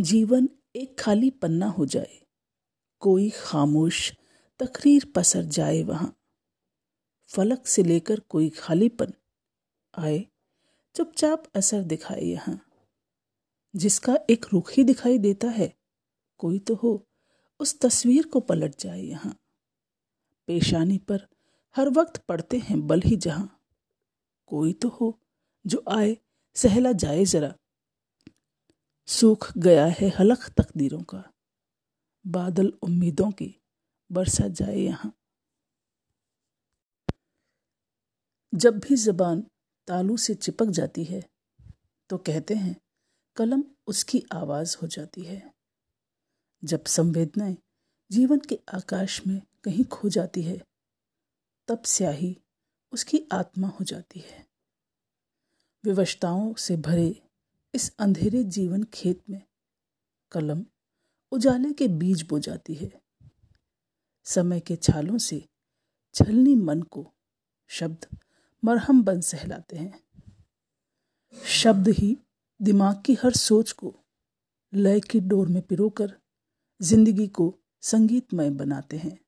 जीवन एक खाली पन्ना हो जाए। कोई खामोश, तकरीर पसर जाए वहाँ। फलक से लेकर कोई खालीपन आए, चुपचाप असर दिखाए यहाँ। जिसका एक रुख ही दिखाई देता है, कोई तो हो, उस तस्वीर को पलट जाए यहाँ। पेशानी पर हर वक्त पड़ते हैं बल ही जहाँ। कोई तो हो, जो आए, सहला जाए जरा। सूख गया है हलक तकदीरों का। बादल उम्मीदों की बरसा जाए यहाँ। जब भी जबान तालू से चिपक जाती है तो कहते हैं, कलम उसकी आवाज़ हो जाती है। जब संवेदनाएँ जीवन के आकाश में कहीं खो जाती है, तब स्याही उसकी आत्मा हो जाती है। विवशताओं से भरे इस अंधेरे जीवन खेत में कलम उजाले के बीज बो जाती है। समय के छालों से छलनी मन को शब्द मरहम बन सहलाते हैं। शब्द ही दिमाग की हर सोच को लय की डोर में पिरोकर ज़िंदगी को संगीतमय बनाते हैं।